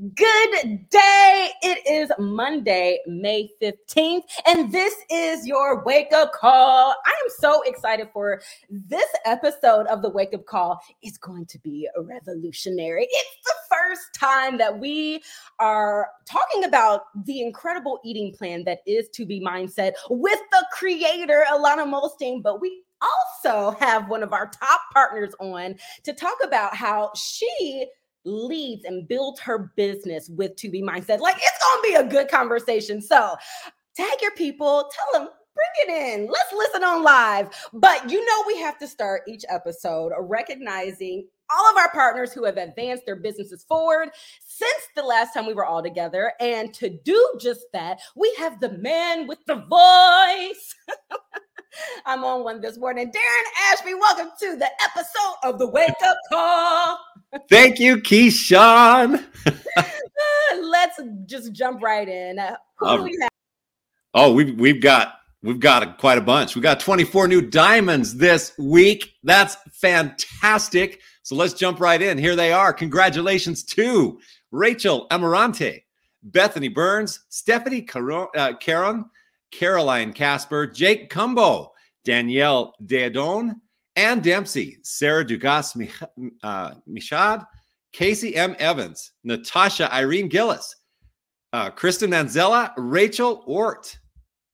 Good day. It is Monday, May 15th, and this is your wake up call. I am so excited for this episode of the wake up call. It's going to be revolutionary. It's the first time that we are talking about the incredible eating plan that is 2B Mindset with the creator, Ilana Muhlstein, but we also have one of our top partners on to talk about how she leads and builds her business with 2B Mindset. Like it's gonna be a good conversation. So tag your people, tell them bring it in. Let's listen on live. But you know, we have to start each episode recognizing all of our partners who have advanced their businesses forward since the last time we were all together. And to do just that, we have the man with the voice. I'm on one this morning. Darren Ashby, welcome to the episode of the Wake Up Call. Thank you, Keyshawn. Let's just jump right in. Uh, um, we oh, we've we've got we've got a, quite a bunch. We got 24 new diamonds this week. That's fantastic. So let's jump right in. Here they are. Congratulations to Rachel Amarante, Bethany Burns, Stephanie Caron, uh, Caron Caroline Casper, Jake Cumbo, Danielle Deadon, Ann Dempsey, Sarah Dugas uh, Michad, Casey M. Evans, Natasha Irene Gillis, uh, Kristen Manzella, Rachel Ort,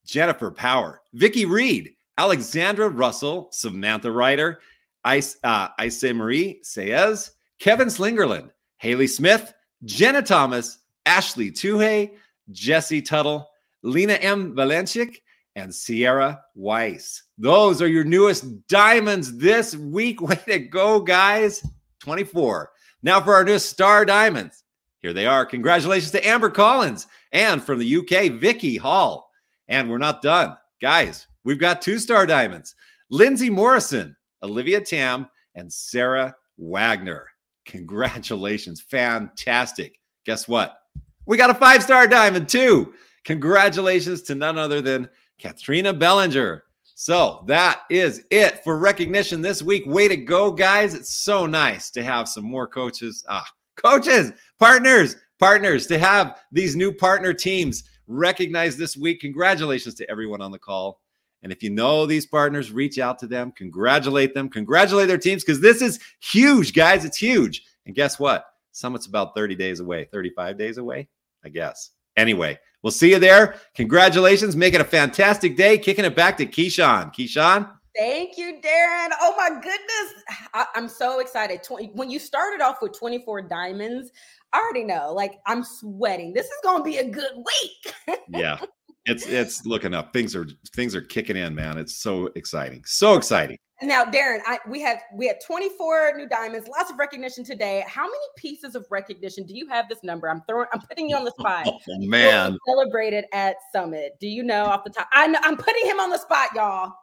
Jennifer Power, Vicky Reed, Alexandra Russell, Samantha Ryder, Ice, uh, Ice Marie Saez, Kevin Slingerland, Haley Smith, Jenna Thomas, Ashley Tuhey, Jesse Tuttle, Lena M. Valencic, and Sierra Weiss. Those are your newest diamonds this week. Way to go, guys. 24. Now for our new star diamonds. Here they are. Congratulations to Amber Collins and from the UK, Vicky Hall. And we're not done. Guys, we've got two star diamonds Lindsay Morrison, Olivia Tam, and Sarah Wagner. Congratulations. Fantastic. Guess what? We got a five star diamond too. Congratulations to none other than Katrina Bellinger. So that is it for recognition this week. Way to go, guys. It's so nice to have some more coaches, ah, coaches, partners, partners, to have these new partner teams recognized this week. Congratulations to everyone on the call. And if you know these partners, reach out to them, congratulate them, congratulate their teams because this is huge, guys. It's huge. And guess what? Summit's about 30 days away, 35 days away, I guess. Anyway, we'll see you there. Congratulations. Make it a fantastic day. Kicking it back to Keyshawn. Keyshawn. Thank you, Darren. Oh my goodness. I, am so excited. 20, when you started off with 24 diamonds, I already know, like I'm sweating. This is gonna be a good week. yeah. It's it's looking up. Things are things are kicking in, man. It's so exciting. So exciting. Now, Darren, I, we have we had 24 new diamonds, lots of recognition today. How many pieces of recognition do you have this number? I'm throwing, I'm putting you on the oh, spot. Oh, man, celebrated at Summit. Do you know off the top? I know, I'm putting him on the spot, y'all.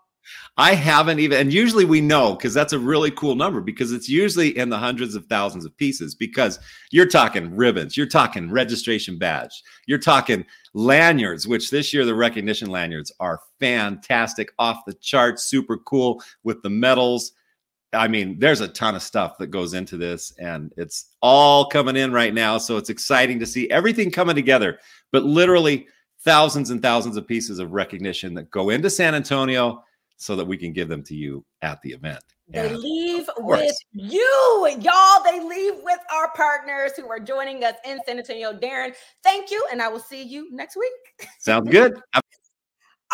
I haven't even, and usually we know because that's a really cool number because it's usually in the hundreds of thousands of pieces because you're talking ribbons, you're talking registration badge, you're talking lanyards, which this year the recognition lanyards are fantastic, off the charts, super cool with the medals. I mean, there's a ton of stuff that goes into this, and it's all coming in right now. So it's exciting to see everything coming together, but literally thousands and thousands of pieces of recognition that go into San Antonio so that we can give them to you at the event. They and leave with you, y'all. They leave with our partners who are joining us in San Antonio. Darren, thank you, and I will see you next week. Sounds good.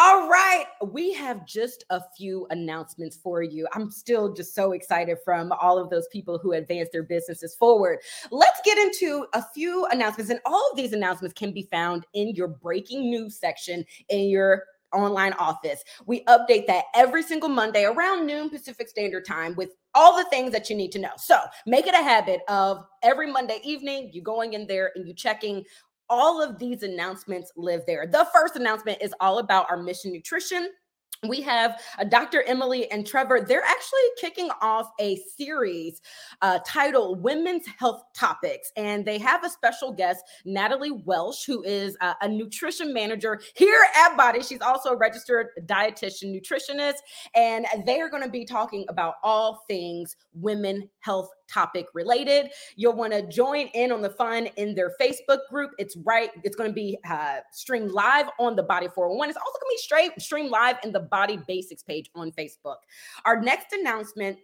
All right, we have just a few announcements for you. I'm still just so excited from all of those people who advance their businesses forward. Let's get into a few announcements, and all of these announcements can be found in your breaking news section in your online office. We update that every single Monday around noon Pacific Standard Time with all the things that you need to know. So make it a habit of every Monday evening, you going in there and you checking all of these announcements live there. The first announcement is all about our mission nutrition we have uh, Dr. Emily and Trevor. They're actually kicking off a series uh, titled Women's Health Topics. And they have a special guest, Natalie Welsh, who is a nutrition manager here at BODi. She's also a registered dietitian nutritionist. And they are going to be talking about all things women health topic related. You'll want to join in on the fun in their Facebook group. It's right, it's going to be uh, streamed live on the BODi 401. It's also going to be straight streamed live in the BODi Basics page on Facebook. Our next announcement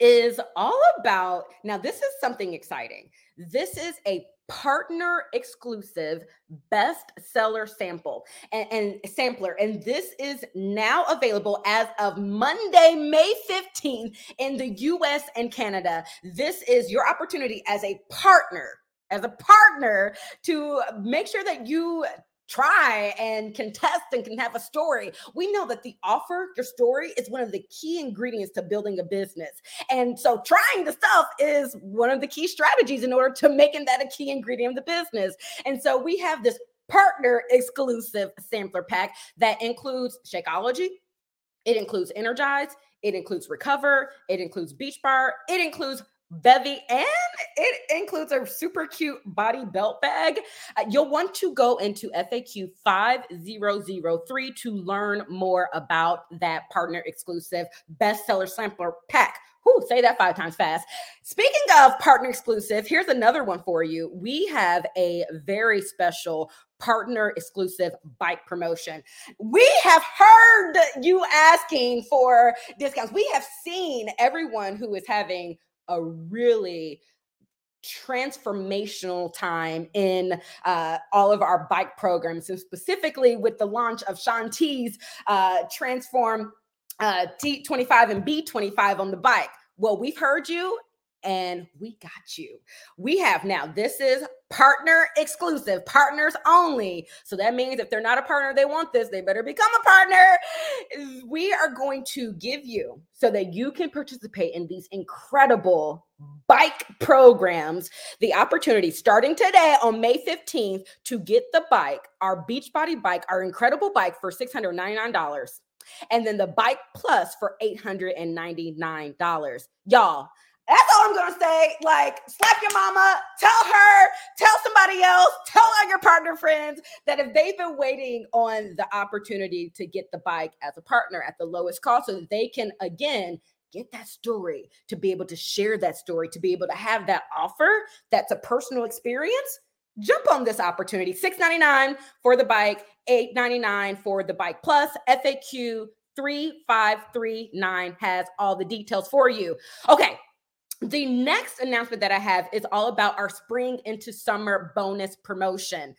is all about now, this is something exciting. This is a partner exclusive bestseller sample and, and, sampler and this is now available as of monday may 15th in the us and canada this is your opportunity as a partner as a partner to make sure that you try and contest and can have a story. We know that the offer, your story, is one of the key ingredients to building a business. And so trying the stuff is one of the key strategies in order to making that a key ingredient of the business. And so we have this partner exclusive sampler pack that includes Shakeology, it includes Energize, it includes Recover, it includes Beach Bar, it includes bevy and it includes a super cute BODi belt bag uh, you'll want to go into faq 5003 to learn more about that partner exclusive bestseller sampler pack Whew, say that five times fast. Speaking of partner exclusive, here's another one for you. We have a very special partner exclusive bike promotion. We have heard you asking for discounts. We have seen everyone who is having a really transformational time in uh, all of our bike programs, and specifically with the launch of Shaun T's uh, Transform uh, T25 and B25 on the bike. Well, we've heard you and we got you. We have now, this is partner exclusive, partners only. So that means if they're not a partner, they want this, they better become a partner. We are going to give you so that you can participate in these incredible bike programs the opportunity starting today on May 15th to get the bike, our Beachbody bike, our incredible bike for $699. And then the bike plus for $899. Y'all, that's all I'm gonna say. Like, slap your mama, tell her, tell somebody else, tell all your partner friends that if they've been waiting on the opportunity to get the bike as a partner at the lowest cost, so that they can again get that story, to be able to share that story, to be able to have that offer that's a personal experience. Jump on this opportunity. $6.99 for the bike, $8.99 for the bike plus. FAQ 3539 has all the details for you. Okay, the next announcement that I have is all about our spring into summer bonus promotion.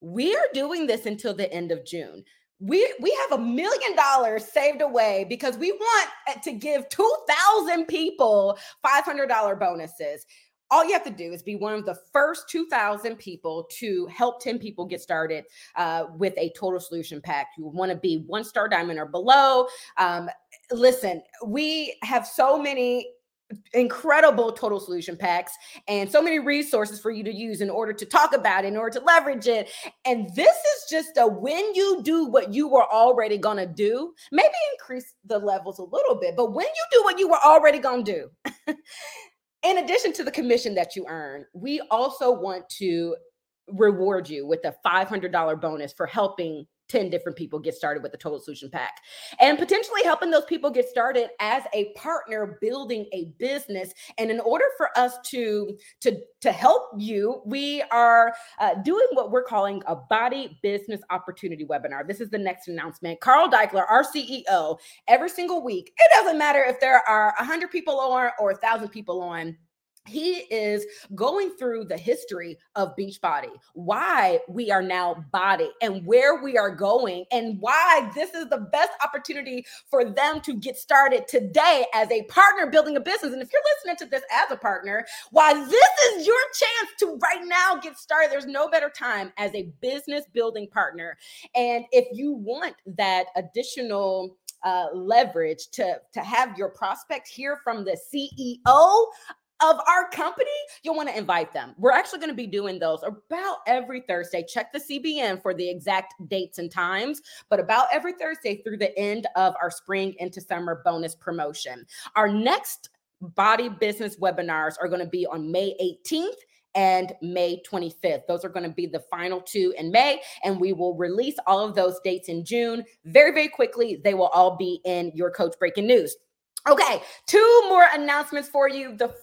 We are doing this until the end of June. We we have a million dollars saved away because we want eh, to give 2000 people $500 bonuses. All you have to do is be one of the first 2,000 people to help 10 people get started uh, with a total solution pack. You want to be one star diamond or below. Um, listen, we have so many incredible total solution packs and so many resources for you to use in order to talk about it, in order to leverage it. And this is just a when you do what you were already going to do, maybe increase the levels a little bit, but when you do what you were already going to do, in addition to the commission that you earn, we also want to reward you with a $500 bonus for helping 10 different people get started with the total solution pack. And potentially helping those people get started as a partner building a business. And in order for us to to to help you we are uh, doing what we're calling a BODi business opportunity webinar. This is the next announcement. Carl daikeler our ceo every single week it doesn't matter if there are 100 people on or 1000 people on he is going through the history of Beachbody, why we are now BODi and where we are going, and why this is the best opportunity for them to get started today as a partner building a business. And if you're listening to this as a partner, why this is your chance to right now get started. There's no better time as a business building partner. And if you want that additional uh, leverage to to have your prospect hear from the CEO of our company, you'll want to invite them. We're actually going to be doing those about every Thursday. Check the CBN for the exact dates and times, but about every Thursday through the end of our spring into summer bonus promotion. Our next BODi business webinars are going to be on May 18th and May 25th. Those are going to be the final two in May, and we will release all of those dates in June very, very quickly. They will all be in your coach breaking news. Okay, two more announcements for you. The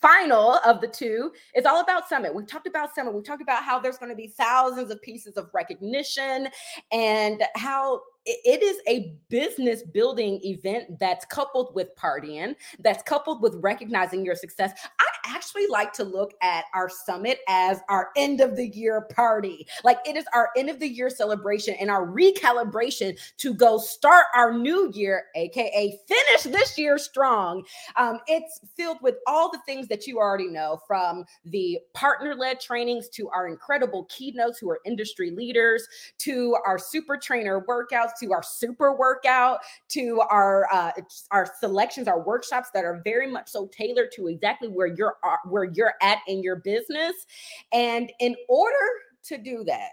final of the two is all about summit. We talked about summit. We talked about how there's going to be thousands of pieces of recognition and how it is a business building event that's coupled with partying, that's coupled with recognizing your success. I actually like to look at our summit as our end of the year party. Like it is our end of the year celebration and our recalibration to go start our new year, AKA finish this year strong. Um, it's filled with all the things that you already know from the partner led trainings to our incredible keynotes who are industry leaders to our super trainer workouts to our super workout, to our uh, our selections, our workshops that are very much so tailored to exactly where you're uh, where you're at in your business. And in order to do that,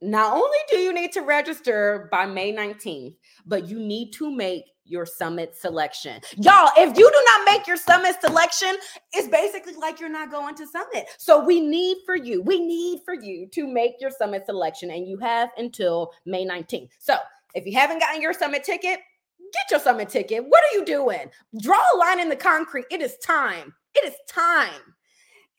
not only do you need to register by May 19th, but you need to make your summit selection. Y'all, if you do not make your summit selection, it's basically like you're not going to summit. So we need for you, we need for you to make your summit selection, and you have until May 19th. So if you haven't gotten your summit ticket, get your summit ticket. What are you doing? Draw a line in the concrete. It is time. It is time.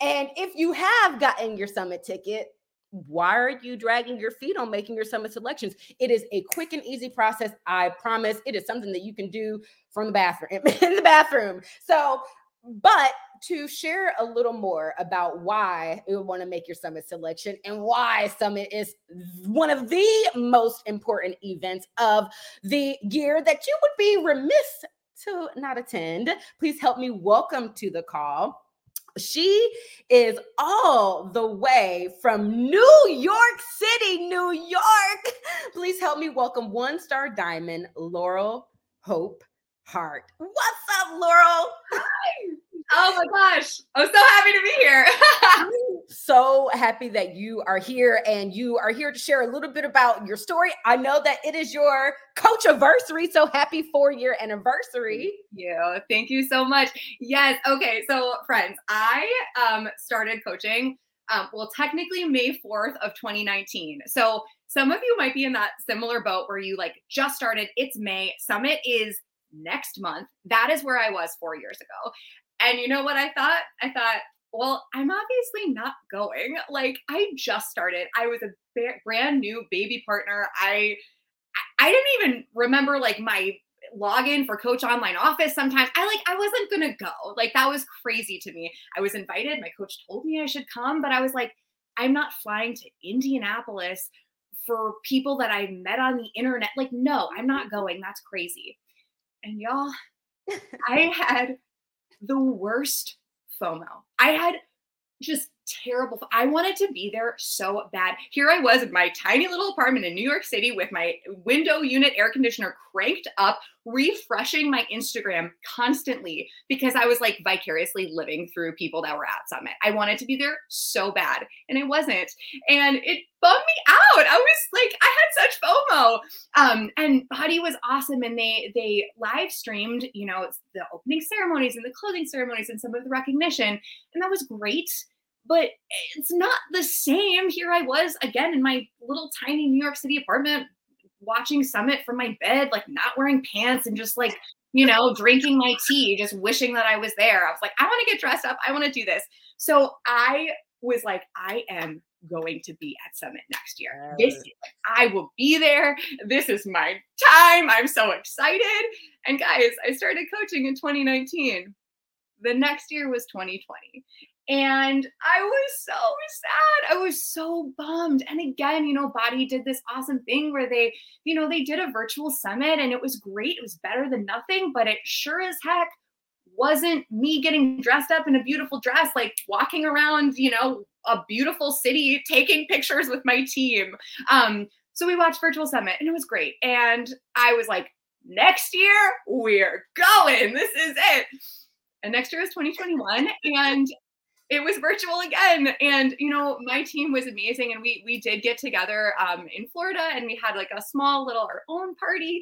And if you have gotten your summit ticket, why are you dragging your feet on making your summit selections? It is a quick and easy process. I promise it is something that you can do from the bathroom in the bathroom. So, but to share a little more about why you want to make your summit selection and why summit is one of the most important events of the year that you would be remiss to not attend, please help me welcome to the call she is all the way from New York City, New York. Please help me welcome one star diamond, Laurel Hope Hart. What's up, Laurel? Hi. Oh my gosh. I'm so happy to be here. so happy that you are here and you are here to share a little bit about your story. I know that it is your coach anniversary. So happy four year anniversary. Thank you. Thank you so much. Yes. Okay. So, friends, I um, started coaching, um, well, technically May 4th of 2019. So, some of you might be in that similar boat where you like just started. It's May. Summit is next month. That is where I was four years ago. And you know what I thought? I thought, well, I'm obviously not going. Like I just started. I was a brand new baby partner. I I didn't even remember like my login for coach online office sometimes i like i wasn't gonna go like that was crazy to me i was invited my coach told me i should come but i was like i'm not flying to indianapolis for people that i met on the internet like no i'm not going that's crazy and y'all i had the worst FOMO. I had just terrible. I wanted to be there so bad. Here I was in my tiny little apartment in New York City with my window unit air conditioner cranked up, refreshing my Instagram constantly because I was like vicariously living through people that were at Summit. I wanted to be there so bad and I wasn't. And it bummed me out. I was like, I had such FOMO. Um, and BODi was awesome. And they they live streamed, you know, the opening ceremonies and the closing ceremonies and some of the recognition. And that was great but it's not the same. Here I was again in my little tiny New York City apartment watching Summit from my bed, like not wearing pants and just like, you know, drinking my tea, just wishing that I was there. I was like, I want to get dressed up. I want to do this. So I was like, I am going to be at Summit next year. This I will be there. This is my time. I'm so excited. And guys, I started coaching in 2019. The next year was 2020. And I was so sad. I was so bummed. And again, you know, BODi did this awesome thing where they, you know, they did a virtual summit and it was great. It was better than nothing, but it sure as heck wasn't me getting dressed up in a beautiful dress, like walking around, you know, a beautiful city, taking pictures with my team. Um, so we watched Virtual Summit and it was great. And I was like, next year, we're going. This is it. And next year is 2021. And it was virtual again. And you know my team was amazing and we we did get together um, in florida and we had like a small little our own party.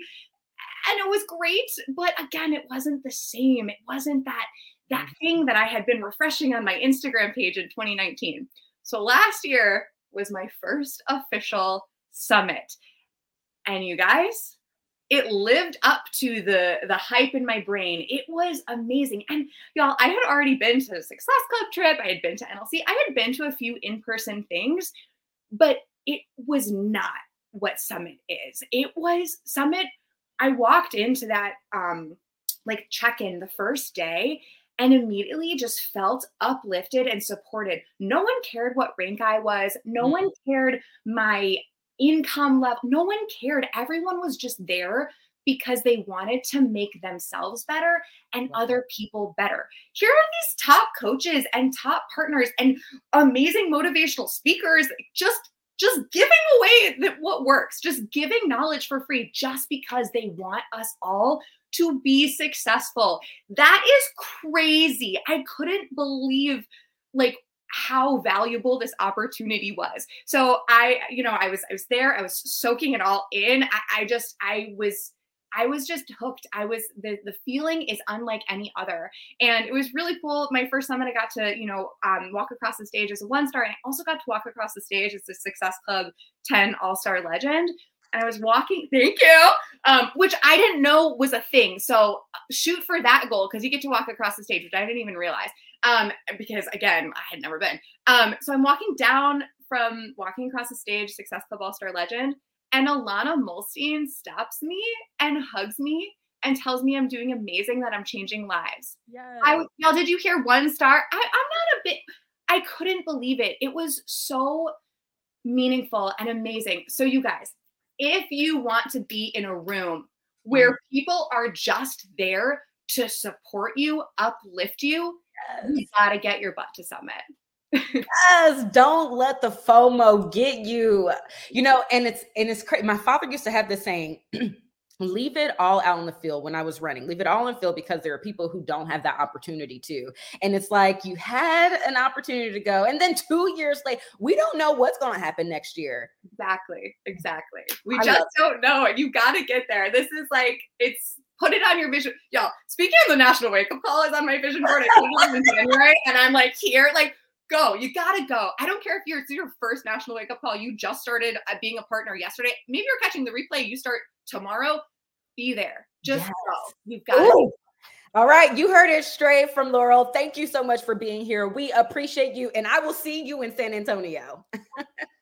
And it was great but again it wasn't the same. It wasn't that that mm. thing that i had been refreshing on my instagram page in 2019 so last year was my first official summit. And you guys it lived up to the the hype in my brain. It was amazing. And y'all, I had already been to a Success Club trip. I had been to NLC. I had been to a few in-person things, but it was not what Summit is. It was Summit. I walked into that um like check-in the first day and immediately just felt uplifted and supported. No one cared what rank I was. No mm-hmm. one cared my income level. No one cared. Everyone was just there because they wanted to make themselves better and other people better. Here are these top coaches and top partners and amazing motivational speakers just just giving away that what works, just giving knowledge for free just because they want us all to be successful. That is crazy. I couldn't believe like how valuable this opportunity was. So I, you know, I was I was there, I was soaking it all in. I, I just I was I was just hooked. I was the the feeling is unlike any other, and it was really cool. My first summit, I got to you know um, walk across the stage as a one star, and I also got to walk across the stage as a Success Club ten All Star Legend. And I was walking, thank you, um, which I didn't know was a thing. So shoot for that goal because you get to walk across the stage, which I didn't even realize um, because again, I had never been. Um, so I'm walking down from walking across the stage, Success Club All Star Legend, and Ilana Muhlstein stops me and hugs me and tells me I'm doing amazing, that I'm changing lives. Yeah. I y'all, did you hear one star? I, I'm not a bit. I couldn't believe it. It was so meaningful and amazing. So you guys, if you want to be in a room where mm. people are just there to support you, uplift you, yes. you got to get your butt to Summit. yes, don't let the FOMO get you. You know, and it's and it's crazy. My father used to have this saying. leave it all out in the field when I was running. Leave it all in field because there are people who don't have that opportunity to. And it's like you had an opportunity to go, and then two years later, we don't know what's going to happen next year. Exactly. Exactly. We I just don't know. And you got to get there. This is like it's put it on your vision. Y'all, speaking of the national wake up call is on my vision board. in January, and I'm like here, like go. You gotta go. I don't care if you're it's your first national wake up call. You just started uh, being a partner yesterday. Maybe you're catching the replay. You start tomorrow. Be there. Just yes. go. You've got it. All right, you heard it straight from Laurel. Thank you so much for being here. We appreciate you, and I will see you in San Antonio.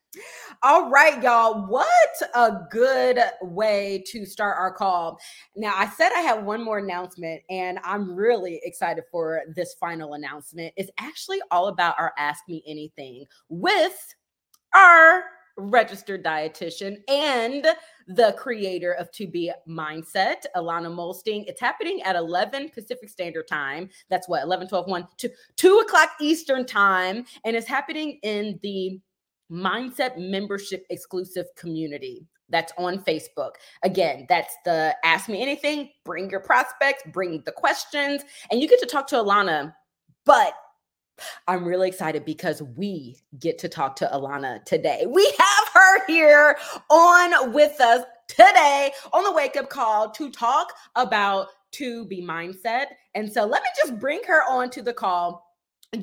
All right, y'all. What a good way to start our call. Now, I said I had one more announcement, and I'm really excited for this final announcement. It's actually all about our Ask Me Anything with our registered dietitian and the creator of 2B Mindset, Ilana Muhlstein. It's happening at 11 Pacific Standard Time. That's what, 11, 12, 1, 2, 2 o'clock Eastern Time. And it's happening in the mindset membership exclusive community that's on Facebook. Again, that's the ask me anything, bring your prospects, bring the questions, and you get to talk to Ilana. But I'm really excited because we get to talk to Ilana today. We have her here on with us today on the wake up call to talk about 2B Mindset. And so let me just bring her on to the call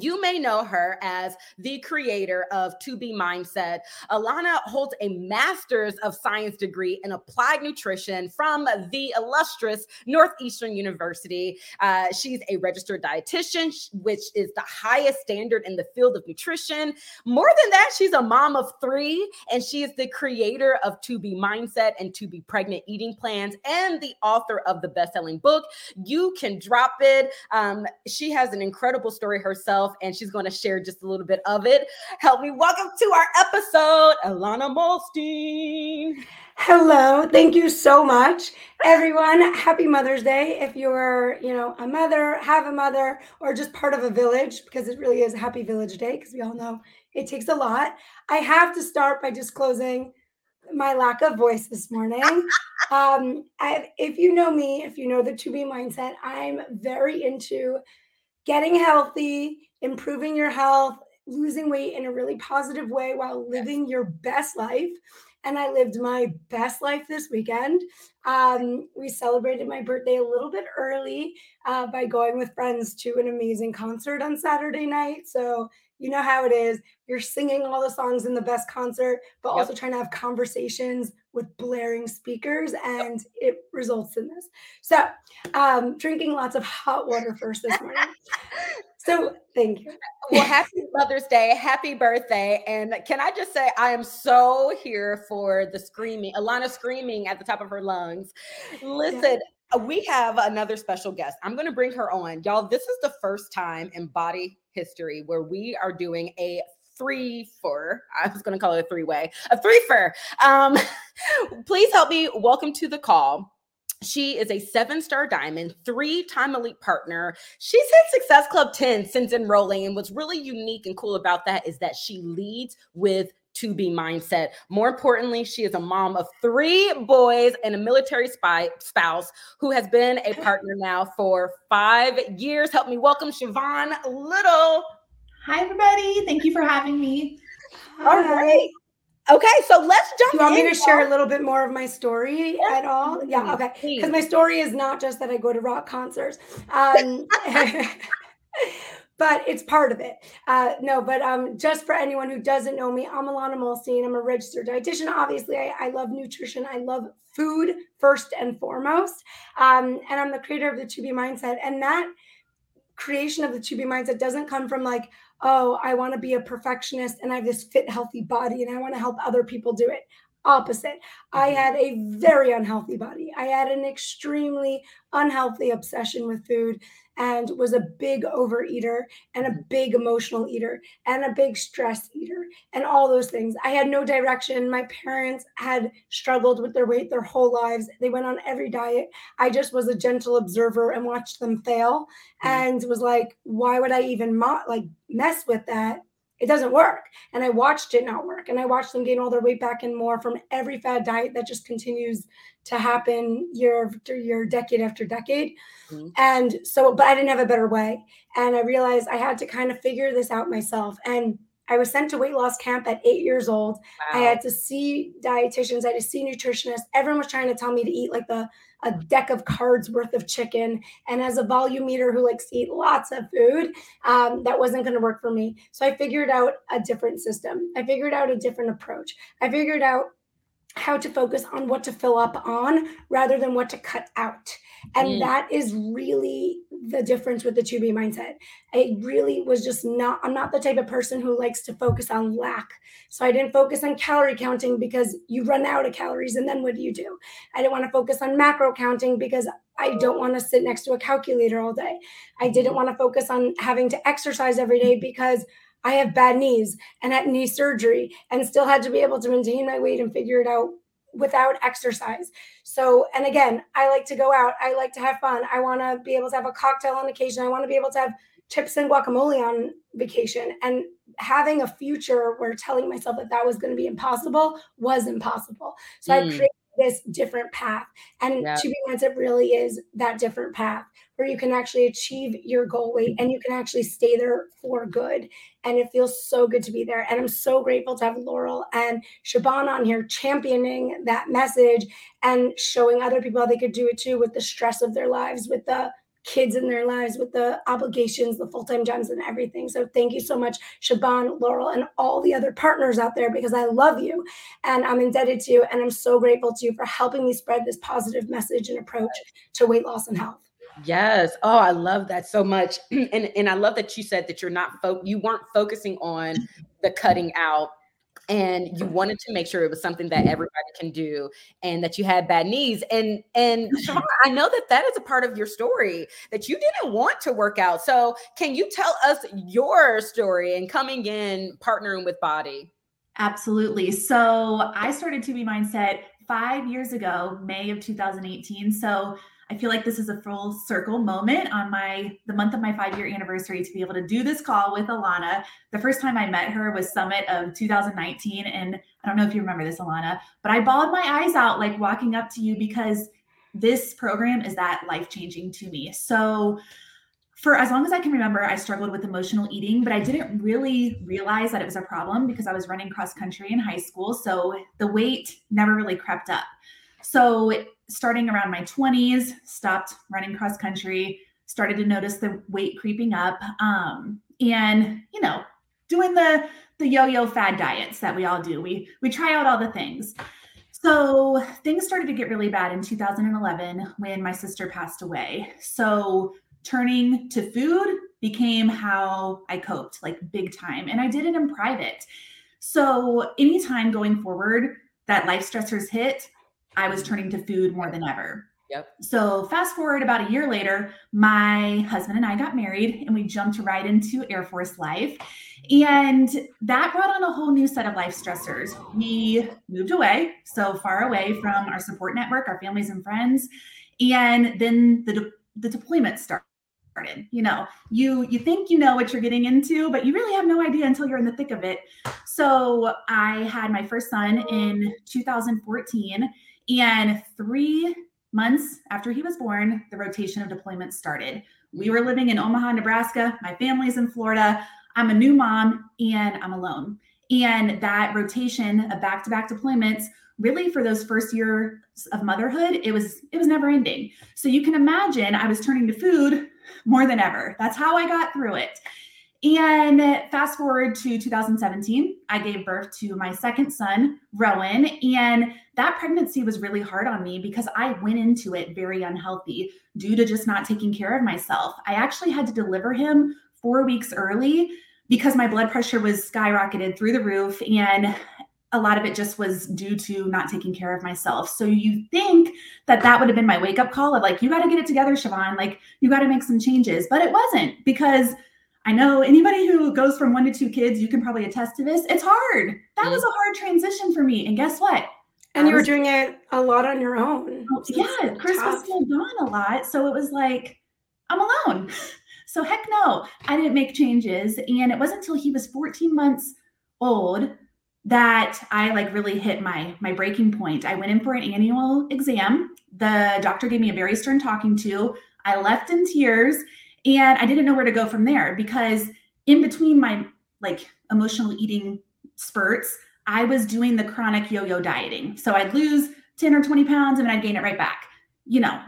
you may know her as the creator of 2B Mindset. Ilana holds a master's of science degree in applied nutrition from the illustrious Northeastern University. Uh, she's a registered dietitian, which is the highest standard in the field of nutrition. More than that, she's a mom of three, and she is the creator of 2B Mindset and 2B Pregnant Eating Plans, and the author of the best-selling book. You can drop it. Um, she has an incredible story herself herself and she's going to share just a little bit of it. Help me welcome to our episode, Ilana Muhlstein. Hello, thank you so much, everyone. Happy Mother's Day. If you're, you know, a mother, have a mother, or just part of a village, because it really is a Happy Village Day, because we all know it takes a lot. I have to start by disclosing my lack of voice this morning. um, I, if you know me, if you know the 2B Mindset, I'm very into getting healthy, improving your health, losing weight in a really positive way while living your best life. And I lived my best life this weekend. Um, we celebrated my birthday a little bit early uh, by going with friends to an amazing concert on Saturday night. So you know how it is. You're singing all the songs in the best concert, but yep. also trying to have conversations with blaring speakers, and it results in this. So, um, drinking lots of hot water first this morning. so, thank you. Well, happy Mother's Day, happy birthday. And can I just say, I am so here for the screaming, Ilana screaming at the top of her lungs. Listen, yeah we have another special guest. I'm going to bring her on. Y'all, this is the first time in BODi history where we are doing a three for I was going to call it a three way, a three for. Um, please help me welcome to the call. She is a seven star diamond, three time elite partner. She's hit Success Club 10 since enrolling. And what's really unique and cool about that is that she leads with 2B Mindset. More importantly, she is a mom of three boys and a military spy spouse who has been a partner now for five years. Help me welcome Siobhan Little. Hi, everybody. Thank you for having me. All right. Okay, so let's jump. You want me to share a little bit more of my story yeah. at all? Yeah, okay. Because my story is not just that I go to rock concerts. Um, but it's part of it. Uh, no, but um, just for anyone who doesn't know me, I'm Ilana Muhlstein. I'm a registered dietitian. Obviously, I, I love nutrition. I love food first and foremost. Um, and I'm the creator of the 2B Mindset. And that creation of the 2B Mindset doesn't come from like, oh, I want to be a perfectionist and I have this fit, healthy body and I want to help other people do it opposite. I mm-hmm. had a very unhealthy body. I had an extremely unhealthy obsession with food and was a big overeater and a mm-hmm. big emotional eater and a big stress eater and all those things. I had no direction. My parents had struggled with their weight their whole lives. They went on every diet. I just was a gentle observer and watched them fail mm-hmm. and was like, why would I even mo- like mess with that? It doesn't work. And I watched it not work. And I watched them gain all their weight back and more from every fad diet that just continues to happen year after year, decade after decade. Mm-hmm. And so, but I didn't have a better way. And I realized I had to kind of figure this out myself. And I was sent to weight loss camp at eight years old. Wow. I had to see dietitians, I had to see nutritionists. Everyone was trying to tell me to eat like the a deck of cards worth of chicken. And as a volume eater who likes to eat lots of food, um, that wasn't going to work for me. So I figured out a different system. I figured out a different approach. I figured out how to focus on what to fill up on rather than what to cut out. And mm. that is really the difference with the 2B Mindset. I really was just not, I'm not the type of person who likes to focus on lack. So I didn't focus on calorie counting because you run out of calories and then what do you do? I didn't want to focus on macro counting because I don't want to sit next to a calculator all day. I didn't want to focus on having to exercise every day because I have bad knees and had knee surgery and still had to be able to maintain my weight and figure it out without exercise. So, and again, I like to go out. I like to have fun. I want to be able to have a cocktail on occasion. I want to be able to have chips and guacamole on vacation. And having a future where telling myself that that was going to be impossible was impossible. So mm. I created this different path. And yeah. to be honest, it really is that different path where you can actually achieve your goal weight and you can actually stay there for good. And it feels so good to be there. And I'm so grateful to have Laurel and Siobhan on here championing that message and showing other people how they could do it too with the stress of their lives, with the kids in their lives with the obligations, the full time jobs, and everything. So thank you so much, Siobhan, Laurel, and all the other partners out there because I love you and I'm indebted to you. And I'm so grateful to you for helping me spread this positive message and approach to weight loss and health. Yes. Oh, I love that so much. and and I love that you said that you're not fo- you weren't focusing on the cutting out and you wanted to make sure it was something that mm-hmm. everybody can do and that you had bad knees and and i know that that is a part of your story that you didn't want to work out so can you tell us your story and coming in partnering with BODi? Absolutely so i started 2B Mindset five years ago may of 2018 so I feel like this is a full circle moment on my the month of my five year anniversary to be able to do this call with Ilana. The first time I met her was Summit of 2019, and I don't know if you remember this, Ilana, but I bawled my eyes out like walking up to you because this program is that life changing to me. So for as long as I can remember, I struggled with emotional eating, but I didn't really realize that it was a problem because I was running cross country in high school. So the weight never really crept up. So starting around my 20s, stopped running cross country, started to notice the weight creeping up. Um, and, you know, doing the the yo-yo fad diets that we all do. We we try out all the things. So things started to get really bad in 2011 when my sister passed away. So turning to food became how I coped, like big time. And I did it in private. So anytime going forward that life stressors hit, I was turning to food more than ever. Yep. So fast forward about a year later, my husband and I got married and we jumped right into Air Force life. And that brought on a whole new set of life stressors. We moved away, so far away from our support network, our families and friends. And then the, de- the deployment started started you know you you think you know what you're getting into but you really have no idea until you're in the thick of it so i had my first son in 2014 and three months after he was born the rotation of deployments started. We were living in omaha nebraska. My family's in florida. I'm a new mom and i'm alone. And that rotation of back-to-back deployments really for those first years of motherhood it was it was never ending. So you can imagine i was turning to food more than ever. That's how I got through it. And fast forward to 2017, I gave birth to my second son, Rowan. And that pregnancy was really hard on me because I went into it very unhealthy due to just not taking care of myself. I actually had to deliver him four weeks early because my blood pressure was skyrocketed through the roof. And a lot of it just was due to not taking care of myself. So you think that that would have been my wake up call of like, you got to get it together, Siobhan. Like, you got to make some changes. But it wasn't because I know anybody who goes from one to two kids, you can probably attest to this. It's hard. That mm-hmm. was a hard transition for me. And guess what? And you were doing it a lot on your own. Oh, yeah, Chris tough. was still gone a lot. So it was like, I'm alone. So heck no, I didn't make changes. And it wasn't until he was 14 months old that I like really hit my my breaking point. I went in for an annual exam. The doctor gave me a very stern talking to. I left in tears and I didn't know where to go from there because in between my like emotional eating spurts, I was doing the chronic yo-yo dieting. So I'd lose 10 or 20 pounds and then I'd gain it right back. You know,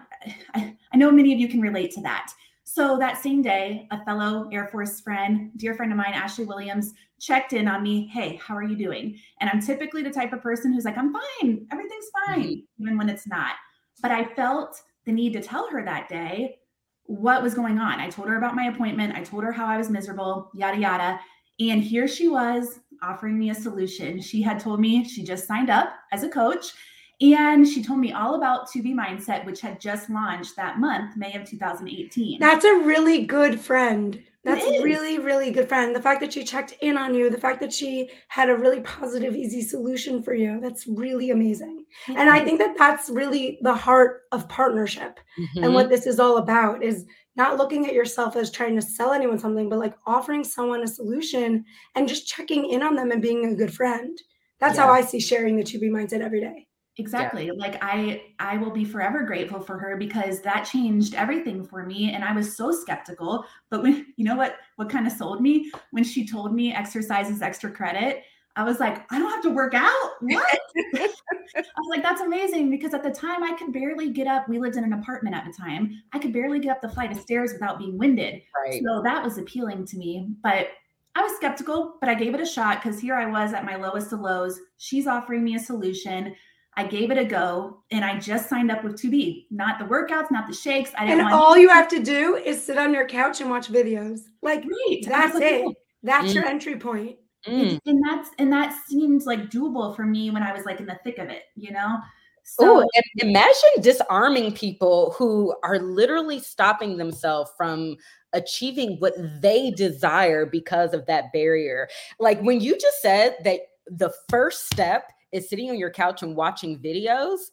I, I know many of you can relate to that. So that same day, a fellow Air Force friend, dear friend of mine, Ashley Williams, checked in on me. Hey, how are you doing? And I'm typically the type of person who's like, I'm fine. Everything's fine, mm-hmm. even when it's not. But I felt the need to tell her that day what was going on. I told her about my appointment. I told her how I was miserable, yada, yada. And here she was offering me a solution. She had told me she just signed up as a coach and she told me all about 2B Mindset, which had just launched that month, May of 2018. That's a really good friend. That's really, really good friend. The fact that she checked in on you, the fact that she had a really positive, easy solution for you, that's really amazing. Mm-hmm. And I think that that's really the heart of partnership mm-hmm. and what this is all about is not looking at yourself as trying to sell anyone something, but like offering someone a solution and just checking in on them and being a good friend. That's yeah. how I see sharing the 2B Mindset every day. Exactly. Yeah. Like I I will be forever grateful for her because that changed everything for me and I was so skeptical, but when you know what what kind of sold me when she told me exercise is extra credit, I was like, I don't have to work out. What? I was like, that's amazing because at the time I could barely get up. We lived in an apartment at the time. I could barely get up the flight of stairs without being winded. Right. So that was appealing to me. But I was skeptical, but I gave it a shot because here I was at my lowest of lows. She's offering me a solution. I gave it a go and I just signed up with 2B. Not the workouts, not the shakes. I didn't and all you have to do is sit on your couch and watch videos. Like right. that's, it. That's mm. your entry point. Mm. And that's and that seemed like doable for me when I was like in the thick of it, you know? So Ooh, imagine disarming people who are literally stopping themselves from achieving what they desire because of that barrier. Like when you just said that the first step is sitting on your couch and watching videos,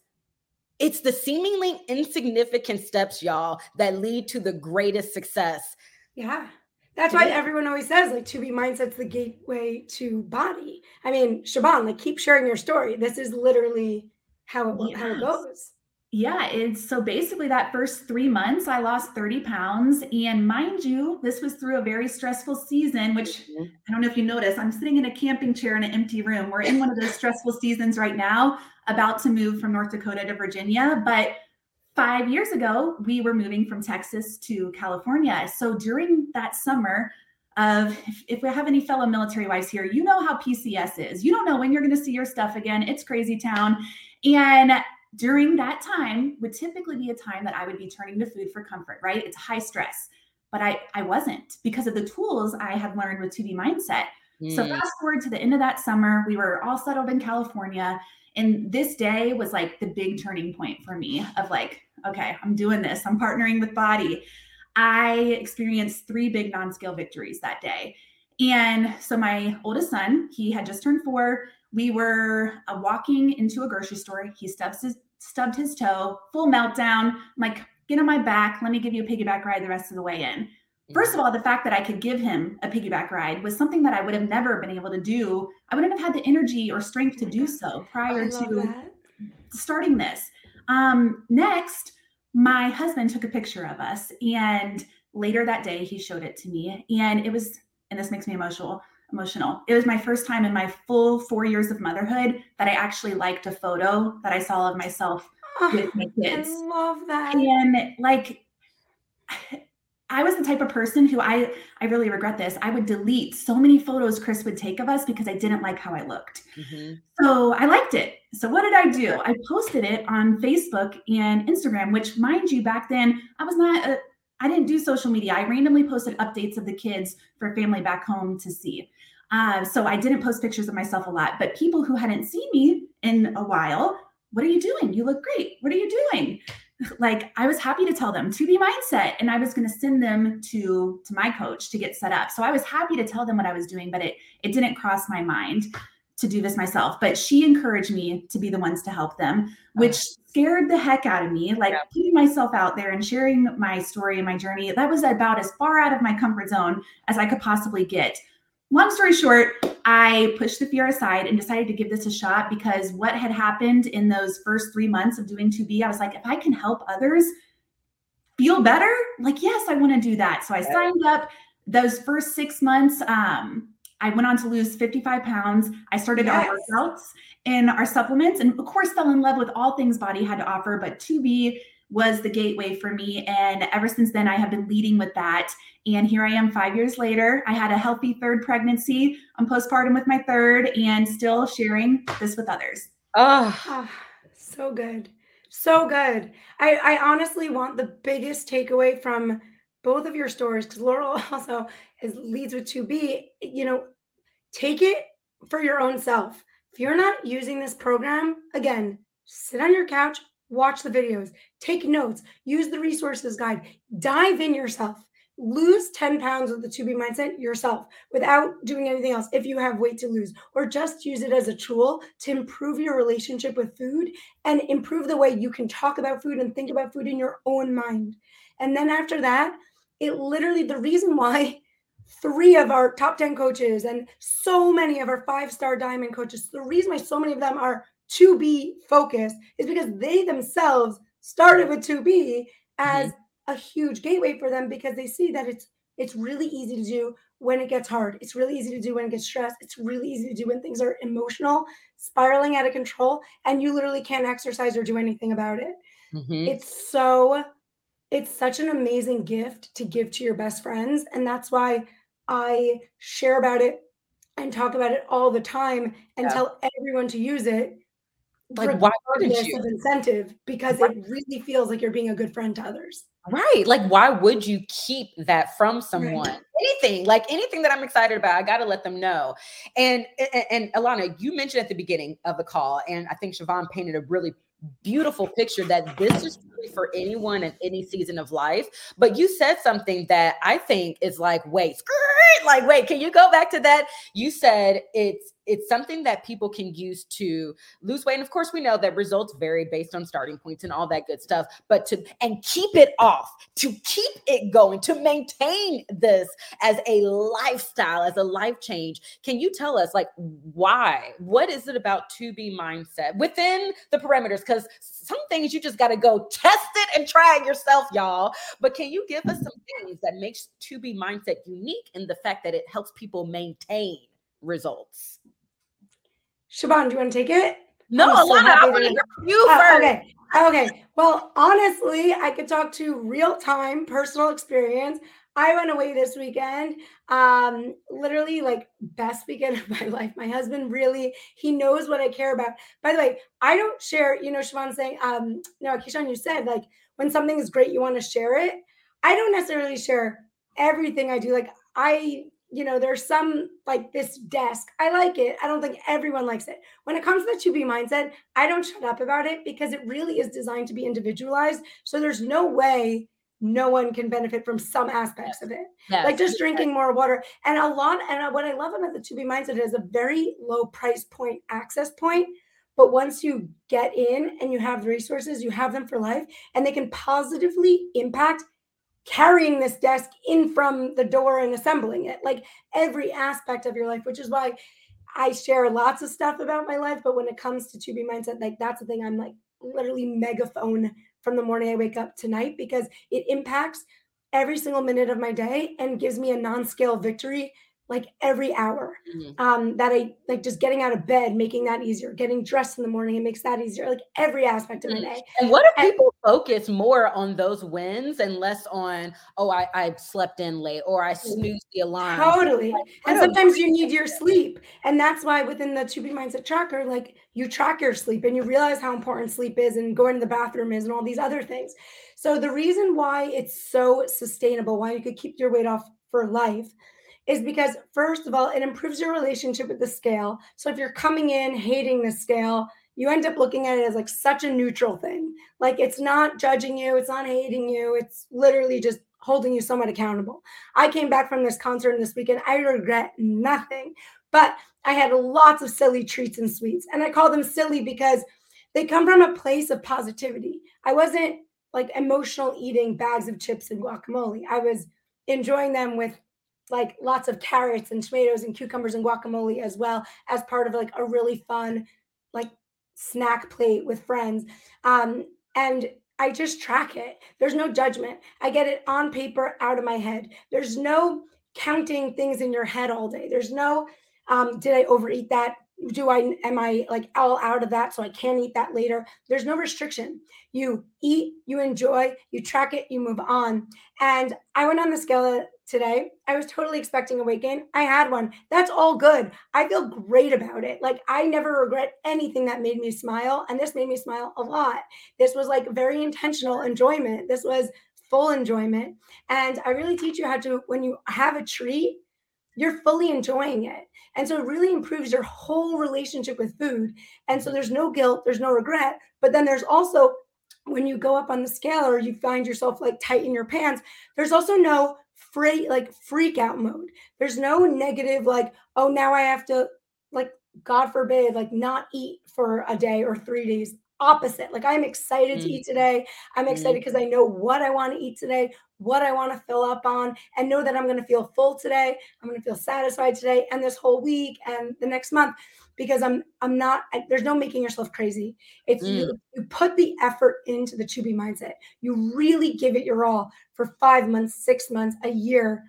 it's the seemingly insignificant steps, y'all, that lead to the greatest success. Yeah. That's why everyone always says like 2B Mindset's the gateway to BODi. I mean, Siobhan, like keep sharing your story. This is literally how it yeah. how it goes. Yeah, it's so basically that first three months, I lost 30 pounds. And mind you, this was through a very stressful season, which mm-hmm. I don't know if you notice, I'm sitting in a camping chair in an empty room. We're in one of those stressful seasons right now, about to move from North Dakota to Virginia. But five years ago, we were moving from Texas to California. So during that summer, of if, if, we have any fellow military wives here, you know how PCS is. You don't know when you're going to see your stuff again. It's crazy town. And during that time would typically be a time that I would be turning to food for comfort, right? It's high stress. But I I wasn't because of the tools I had learned with 2B mindset. Mm. So fast forward to the end of that summer, we were all settled in California. And this day was like the big turning point for me of like, okay, I'm doing this. I'm partnering with BODi. I experienced three big non-scale victories that day. And so my oldest son, he had just turned four we were uh, walking into a grocery store. He stubs his, stubbed his toe, full meltdown. I'm like, get on my back. Let me give you a piggyback ride the rest of the way in. First of all, the fact that I could give him a piggyback ride was something that I would have never been able to do. I wouldn't have had the energy or strength to do so prior to that. starting this. Um, next, my husband took a picture of us, and later that day, he showed it to me. And it was, and this makes me emotional emotional. It was my first time in my full four years of motherhood that I actually liked a photo that I saw of myself oh, with my kids. I love that. And like, I was the type of person who I I really regret this. I would delete so many photos Chris would take of us because I didn't like how I looked. Mm-hmm. So I liked it. So what did I do? I posted it on Facebook and Instagram, which mind you, back then I was not a, I didn't do social media. I randomly posted updates of the kids for family back home to see. Uh, so I didn't post pictures of myself a lot, but people who hadn't seen me in a while, what are you doing? You look great. What are you doing? Like I was happy to tell them 2B mindset, and I was going to send them to to my coach to get set up. So I was happy to tell them what I was doing, but it it didn't cross my mind to do this myself. But she encouraged me to be the ones to help them, which scared the heck out of me. Like yeah. putting myself out there and sharing my story and my journey, that was about as far out of my comfort zone as I could possibly get long story short, I pushed the fear aside and decided to give this a shot because what had happened in those first three months of doing 2B, I was like, if I can help others feel better, like, yes, I want to do that. So I signed up those first six months. Um, I went on to lose 55 pounds. I started yes. our workouts and our supplements, and of course, fell in love with all things BODi had to offer. But 2B was the gateway for me. And ever since then, I have been leading with that. And here I am five years later. I had a healthy third pregnancy. I'm postpartum with my third and still sharing this with others. Oh, oh so good. So good. I, I honestly want the biggest takeaway from both of your stories because Laurel also is leads with 2B. You know, take it for your own self. If you're not using this program, again, sit on your couch, watch the videos, take notes, use the resources guide, dive in yourself. Lose 10 pounds with the 2B mindset yourself without doing anything else if you have weight to lose, or just use it as a tool to improve your relationship with food and improve the way you can talk about food and think about food in your own mind. And then after that, it literally, the reason why three of our top 10 coaches and so many of our five star diamond coaches, the reason why so many of them are 2B focused is because they themselves started with 2B as mm-hmm. a huge gateway for them because they see that it's it's really easy to do when it gets hard. It's really easy to do when it gets stressed. It's really easy to do when things are emotional, spiraling out of control, and you literally can't exercise or do anything about it. Mm-hmm. It's so it's such an amazing gift to give to your best friends and that's why I share about it and talk about it all the time and yeah. tell everyone to use it like why you? of incentive because right. it really feels like you're being a good friend to others right like why would you keep that from someone right. anything like anything that i'm excited about i got to let them know and, and and Ilana you mentioned at the beginning of the call and i think siobhan painted a really beautiful picture that this is really for anyone in any season of life. But you said something that I think is like, wait, like, wait, can you go back to that? You said it's it's something that people can use to lose weight. And of course, we know that results vary based on starting points and all that good stuff, but to and keep it off, to keep it going, to maintain this as a lifestyle, as a life change. Can you tell us like why? What is it about 2B mindset within the parameters? because some things you just got to go test it and try it yourself, y'all. But can you give us some things that makes 2B mindset unique in the fact that it helps people maintain results? Siobhan, do you want to take it? No, I'm so Ilana, I want to hear you Oh, first. okay. Okay. Well, honestly, I could talk to real time personal experience. I went away this weekend. Um, literally like best weekend of my life. My husband really, he knows what I care about. By the way, I don't share, you know, Siobhan saying, um, no, Keyshawn, you said like when something is great, you want to share it. I don't necessarily share everything I do. Like I, you know, there's some like this desk. I like it. I don't think everyone likes it. When it comes to the 2B mindset, I don't shut up about it because it really is designed to be individualized. So there's no way no one can benefit from some aspects of it. Yes. Like just drinking more water. And a lot, and what I love about the 2B mindset is a very low price point access point. But once you get in and you have the resources, you have them for life, and they can positively impact carrying this desk in from the door and assembling it like every aspect of your life which is why i share lots of stuff about my life but when it comes to 2b mindset like that's the thing i'm like literally megaphone from the morning i wake up tonight because it impacts every single minute of my day and gives me a non-scale victory like every hour Mhm. um that i like just getting out of bed making that easier getting dressed in the morning it makes that easier like every aspect of my Mhm. day And what if And- people focus more on those wins and less on, oh, I, I slept in late or I snoozed the alarm? Totally. I And sometimes you need your sleep. And that's why within the 2B Mindset Tracker, like you track your sleep and you realize how important sleep is and going to the bathroom is and all these other things. So the reason why it's so sustainable, why you could keep your weight off for life, is because first of all, it improves your relationship with the scale. So if you're coming in hating the scale, you end up looking at it as like such a neutral thing. Like it's not judging you, it's not hating you, it's literally just holding you somewhat accountable. I came back from this concert this weekend. I regret nothing, but I had lots of silly treats and sweets. And I call them silly because they come from a place of positivity. I wasn't like emotional eating bags of chips and guacamole. I was enjoying them with like lots of carrots and tomatoes and cucumbers and guacamole as well as part of like a really fun like snack plate with friends. Um, and I just track it. There's no judgment. I get it on paper out of my head. There's no counting things in your head all day. There's no um, did I overeat that? Do I am I like all out of that so I can't eat that later? There's no restriction. You eat, you enjoy, you track it, you move on. And I went on the scale today. I was totally expecting a weight gain. I had one. That's all good. I feel great about it. Like I never regret anything that made me smile. And this made me smile a lot. This was like very intentional enjoyment. This was full enjoyment. And I really teach you how to, when you have a treat, you're fully enjoying it. And so it really improves your whole relationship with food. And so there's no guilt, there's no regret. But then there's also, when you go up on the scale or you find yourself like tight in your pants, there's also no free like freak out mode. There's no negative, like, oh, now I have to, like, God forbid, like not eat for a day or three days. Opposite. Like I'm excited to Mm. eat today. I'm Mm. excited because I know what I want to eat today, what I want to fill up on, and know that I'm going to feel full today. I'm going to feel satisfied today and this whole week and the next month because I'm I'm not I- there's no making yourself crazy. It's you, you put the effort into the 2B mindset. You really give it your all for 5 months, 6 months, a year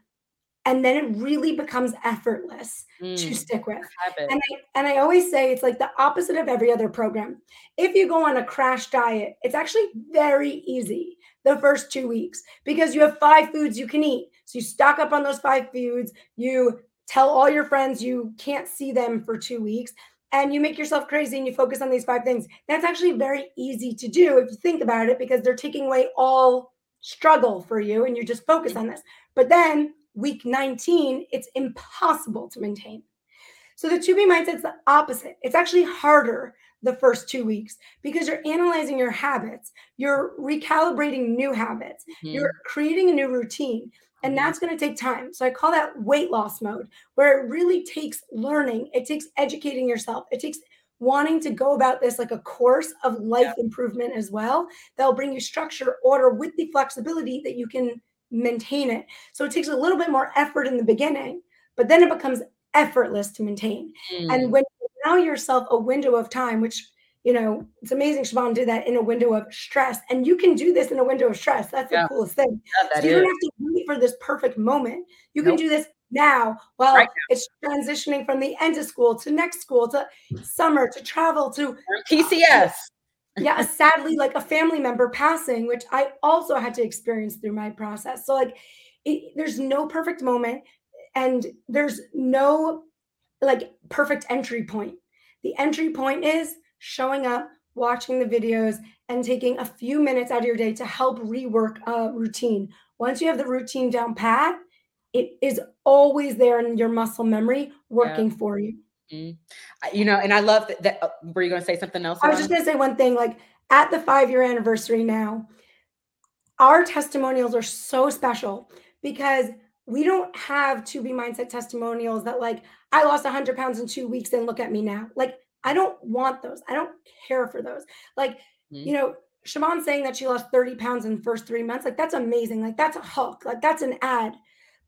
and then it really becomes effortless to Mm, stick with. habit. And I, and I always say it's like the opposite of every other program. If you go on a crash diet, it's actually very easy the first two weeks because you have five foods you can eat. So you stock up on those five foods, you tell all your friends you can't see them for two weeks, and you make yourself crazy and you focus on these five things. That's actually very easy to do if you think about it because they're taking away all struggle for you and you just focus on this. But then week 19, it's impossible to maintain. So the 2B mindset's the opposite. It's actually harder the first two weeks because you're analyzing your habits, you're recalibrating new habits, Mhm. you're creating a new routine. And that's going to take time. So I call that weight loss mode, where it really takes learning, it takes educating yourself, it takes wanting to go about this like a course of life improvement as well. That'll bring you structure, order with the flexibility that you can maintain it. So it takes a little bit more effort in the beginning, but then it becomes effortless to maintain. Mm. And when you allow yourself a window of time, which you know, it's amazing Siobhan did that in a window of stress. And you can do this in a window of stress. That's Yeah. the coolest thing. Yeah, So you don't have to wait for this perfect moment. You can do this now while Right it's transitioning from the end of school to next school to summer to travel to PCS. yeah sadly like a family member passing which i also had to experience through my process so like it, there's no perfect moment and there's no like perfect entry point the entry point is showing up watching the videos and taking a few minutes out of your day to help rework a routine once you have the routine down pat it is always there in your muscle memory working for you I- You know, and I love that. that uh, were you going to say something else? I was just going to say one thing like at the five year anniversary now, our testimonials are so special because we don't have 2B mindset testimonials that like I lost 100 pounds in two weeks and look at me now. Like I don't want those. I don't care for those. Like, Mhm. you know, Siobhan saying that she lost 30 pounds in the first three months, like that's amazing. Like that's a hook. Like that's an ad.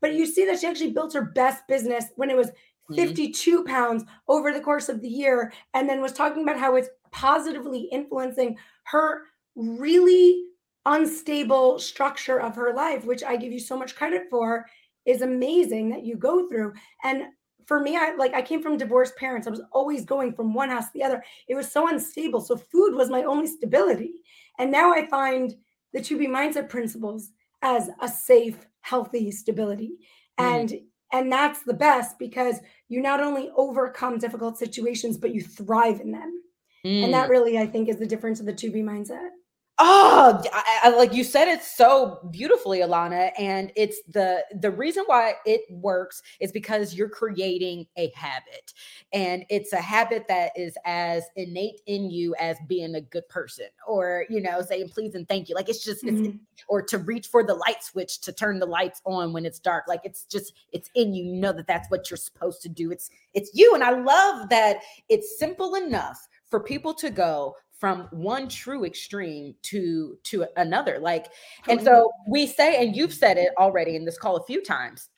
But you see that she actually built her best business when it was Mhm. 52 pounds over the course of the year and then was talking about how it's positively influencing her really unstable structure of her life which i give you so much credit for is amazing that you go through and for me i like i came from divorced parents. I was always going from one house to the other. It was so unstable. So food was my only stability. And now i find the 2B mindset principles as a safe healthy stability. Mm. and and that's the best because you not only overcome difficult situations but you thrive in them. Mm. and that really i think is the difference of the 2B mindset Oh, I, I, like you said it so beautifully, Ilana. And it's the the reason why it works is because you're creating a habit, and it's a habit that is as innate in you as being a good person, or you know, saying please and thank you. Like it's just it's Mhm. or to reach for the light switch to turn the lights on when it's dark like it's just it's in you you know that that's what you're supposed to do it's it's you and i love that it's simple enough for people to go from one true extreme to to another like and so we say and you've said it already in this call a few times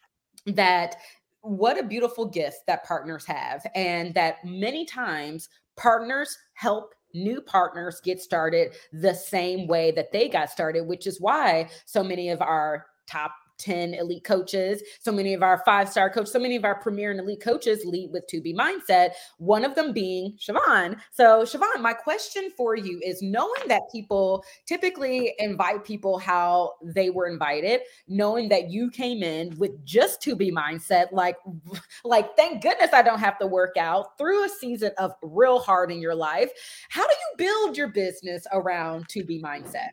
that what a beautiful gift that partners have and that many times partners help new partners get started the same way that they got started which is why so many of our top 10 elite coaches, so many of our five star coaches, so many of our premier and elite coaches lead with 2B mindset, one of them being Siobhan. So, Siobhan, my question for you is knowing that people typically invite people how they were invited, knowing that you came in with just 2B mindset, like, like thank goodness I don't have to work out through a season of real hard in your life. How do you build your business around 2B mindset?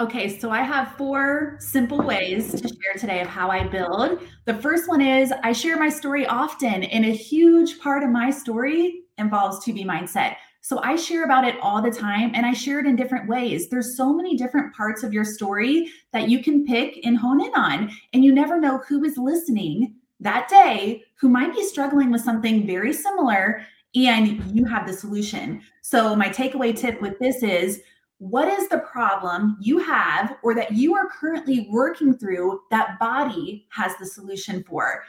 Okay, so I have four simple ways to share today of how I build. The first one is I share my story often, and a huge part of my story involves 2B mindset. So I share about it all the time and I share it in different ways. There's so many different parts of your story that you can pick and hone in on, and you never know who is listening that day who might be struggling with something very similar and you have the solution. So my takeaway tip with this is what is the problem you have or that you are currently working through that BODi has the solution for?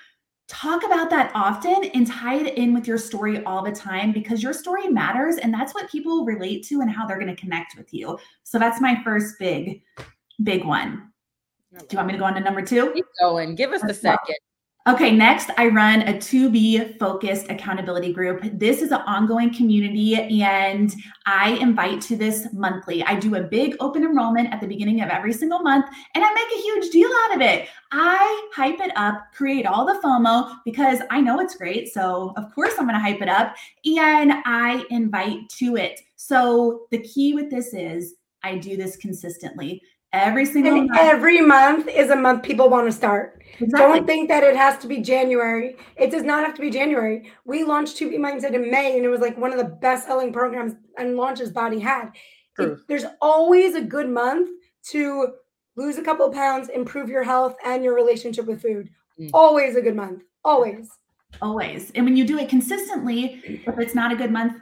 Talk about that often and tie it in with your story all the time because your story matters and that's what people relate to and how they're going to connect with you. So that's my first big, big one. Do you want me to go on to number two? Keep going. Give us the second. Okay, next, I run a 2B focused accountability group. This is an ongoing community, and I invite to this monthly. I do a big open enrollment at the beginning of every single month, and I make a huge deal out of it. I hype it up, create all the FOMO because I know it's great. So, of course, I'm going to hype it up, and I invite to it. So, the key with this is I do this consistently. Every single and month. every month is a month people want to start Exactly. don't think that it has to be january it does not have to be january we launched 2b mindset in may and it was like one of the best selling programs and launches BODi had It- there's always a good month to lose a couple of pounds improve your health and your relationship with food Mm. always a good month always Always. And when you do it consistently, if it's not a good month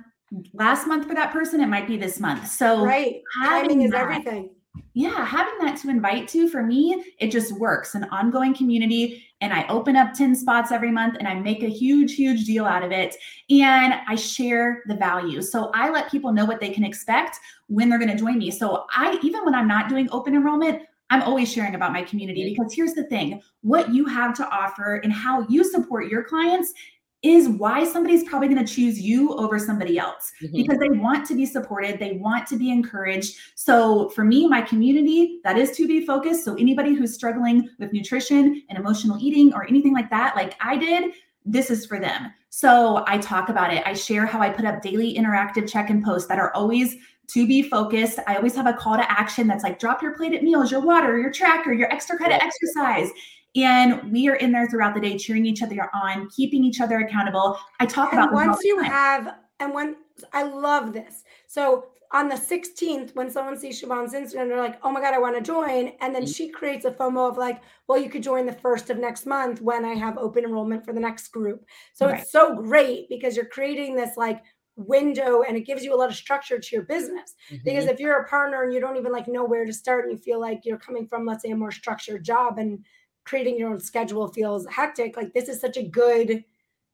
last month for that person, it might be this month. So right timing is that- everything yeah, having that to invite to for me, it just works. An ongoing community, and I open up 10 spots every month and I make a huge, huge deal out of it. And I share the value. So I let people know what they can expect when they're going to join me. So I, even when I'm not doing open enrollment, I'm always sharing about my community mm-hmm. because here's the thing what you have to offer and how you support your clients is why somebody's probably going to choose you over somebody else mm-hmm. because they want to be supported, they want to be encouraged. So, for me, my community, that is 2B focused. So, anybody who's struggling with nutrition and emotional eating or anything like that, like I did, this is for them. So, I talk about it. I share how I put up daily interactive check in posts that are always 2B focused. I always have a call to action that's like drop your plate at meals, your water, your tracker, your extra credit exercise. And we are in there throughout the day cheering each other on, keeping each other accountable. I talk and about once you have, and when I love this. So on the 16th, when someone sees Siobhan's Instagram, they're like, oh my God, I want to join. And then mm-hmm. she creates a FOMO of like, well, you could join the first of next month when I have open enrollment for the next group. So right. it's so great because you're creating this like window and it gives you a lot of structure to your business mm-hmm. because if you're a partner and you don't even like know where to start and you feel like you're coming from let's say a more structured job and creating your own schedule feels hectic like this is such a good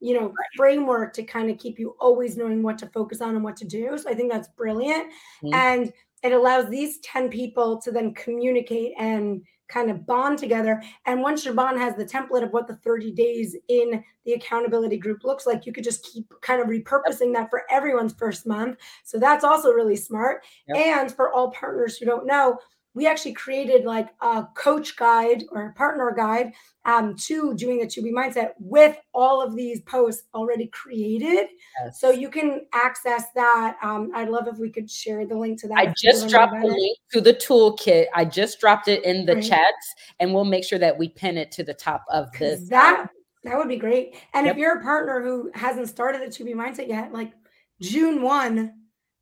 you know right. framework to kind of keep you always knowing what to focus on and what to do so i think that's brilliant mm-hmm. and it allows these 10 people to then communicate and kind of bond together. And once your bond has the template of what the 30 days in the accountability group looks like, you could just keep kind of repurposing that for everyone's first month. So that's also really smart. Yep. And for all partners who don't know, we actually created like a coach guide or a partner guide um, to doing the 2B mindset with all of these posts already created. Yes. So you can access that. Um, I'd love if we could share the link to that. I just dropped the link to the toolkit. I just dropped it in the chats and we'll make sure that we pin it to the top of this. That that would be great. And yep. if you're a partner who hasn't started the 2B mindset yet, like June 1,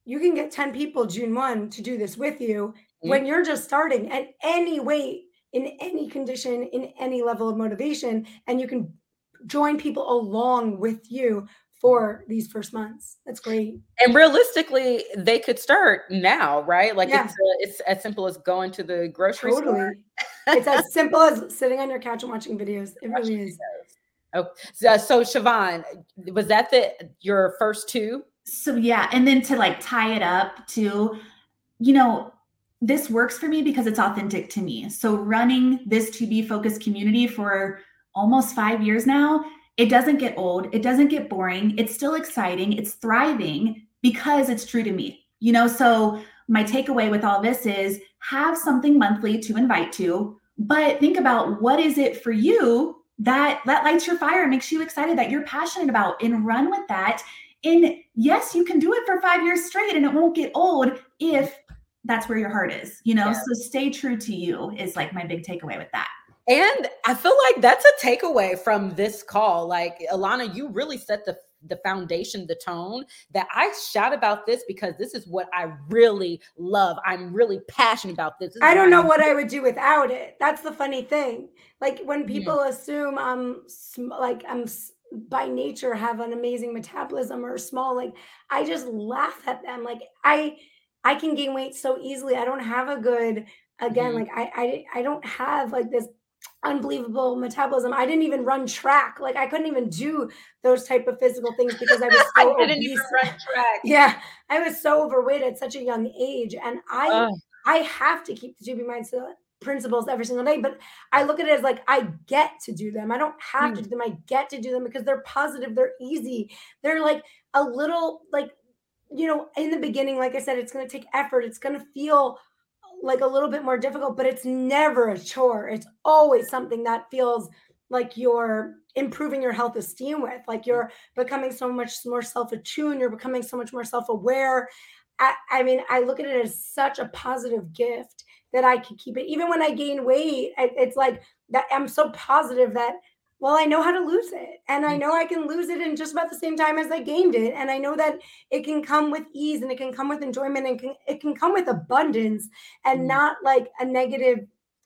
you can get 10 people June 1 to do this with you mm-hmm. when you're just starting at any weight, in any condition, in any level of motivation, and you can join people along with you for these first months. That's great. And realistically, they could start now, right? Like yeah. it's, uh, it's as simple as going to the grocery totally. store. it's as simple as sitting on your couch and watching videos. It really is. Oh, so, so Siobhan, was that the your first two? So yeah, and then to like tie it up to, you know, this works for me because it's authentic to me. So running this 2B focused community for almost five years now, it doesn't get old. It doesn't get boring. It's still exciting. It's thriving because it's true to me. You know, so my takeaway with all this is have something monthly to invite to, but think about what is it for you that that lights your fire, makes you excited that you're passionate about and run with that. And yes, you can do it for 5 years straight and it won't get old if that's where your heart is, you know? Yeah. So stay true to you is like my big takeaway with that. And I feel like that's a takeaway from this call. Like Ilana, you really set the the foundation, the tone that I shout about this because this is what I really love. I'm really passionate about this. this I don't know I'm- what I would do without it. That's the funny thing. Like when people mm. assume I'm like I'm by nature have an amazing metabolism or small, like I just laugh at them. Like I I can gain weight so easily. I don't have a good again mm-hmm. like I, I I don't have like this unbelievable metabolism. I didn't even run track. Like I couldn't even do those type of physical things because I was so I obese. Yeah, I was so overweight at such a young age, and I uh. I have to keep the 2B mindset principles every single day. But I look at it as like I get to do them. I don't have mm. to do them. I get to do them because they're positive. They're easy. They're like a little like you know, in the mm. beginning, like I said, it's going to take effort. It's going to feel like a little bit more difficult, but it's never a chore. It's always something that feels like you're improving your health esteem with, like you're becoming so much more self attuned, you're becoming so much more self aware. I, I, mean, I look at it as such a positive gift that I can keep it. Even when I gain weight, it's like that I'm so positive that well, I know how to lose it. And I mm. know I can lose it in just about the same time as I gained it. And I know that it can come with ease and it can come with enjoyment and can, it can come with abundance and mm not like a negative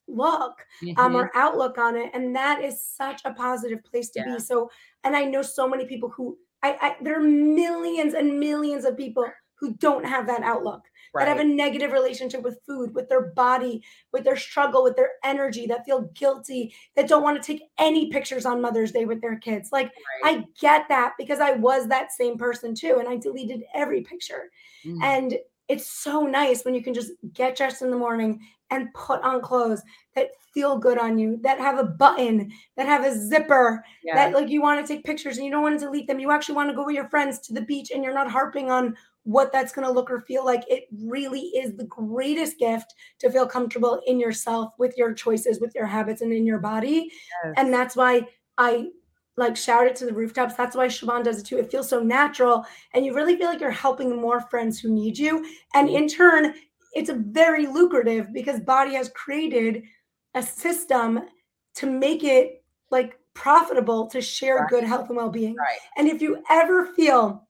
look mm-hmm. um, or outlook on it. And that is such a positive place to yeah. be. So, and I know so many people who I, I there are millions and millions of people who don't have that outlook Right. that have a negative relationship with food, with their body, with their struggle, with their energy, that feel guilty, that don't want to take any pictures on Mother's Day with their kids. Like, Right. I get that because I was that same person too. And I deleted every picture. Mm. And it's so nice when you can just get dressed in the morning and put on clothes that feel good on you, that have a button, that have a zipper, yeah. that like you want to take pictures and you don't want to delete them. You actually want to go with your friends to the beach and you're not harping on what that's going to look or feel like. It really is the greatest gift to feel comfortable in yourself with your choices, with your habits, and in your body. Yes. And that's why I like shout it to the rooftops. That's why Siobhan does it too. It feels so natural. And you really feel like you're helping more friends who need you. And in turn, it's a very lucrative because BODi has created a system to make it like profitable to share Right. good health and well-being. Right. And if you ever feel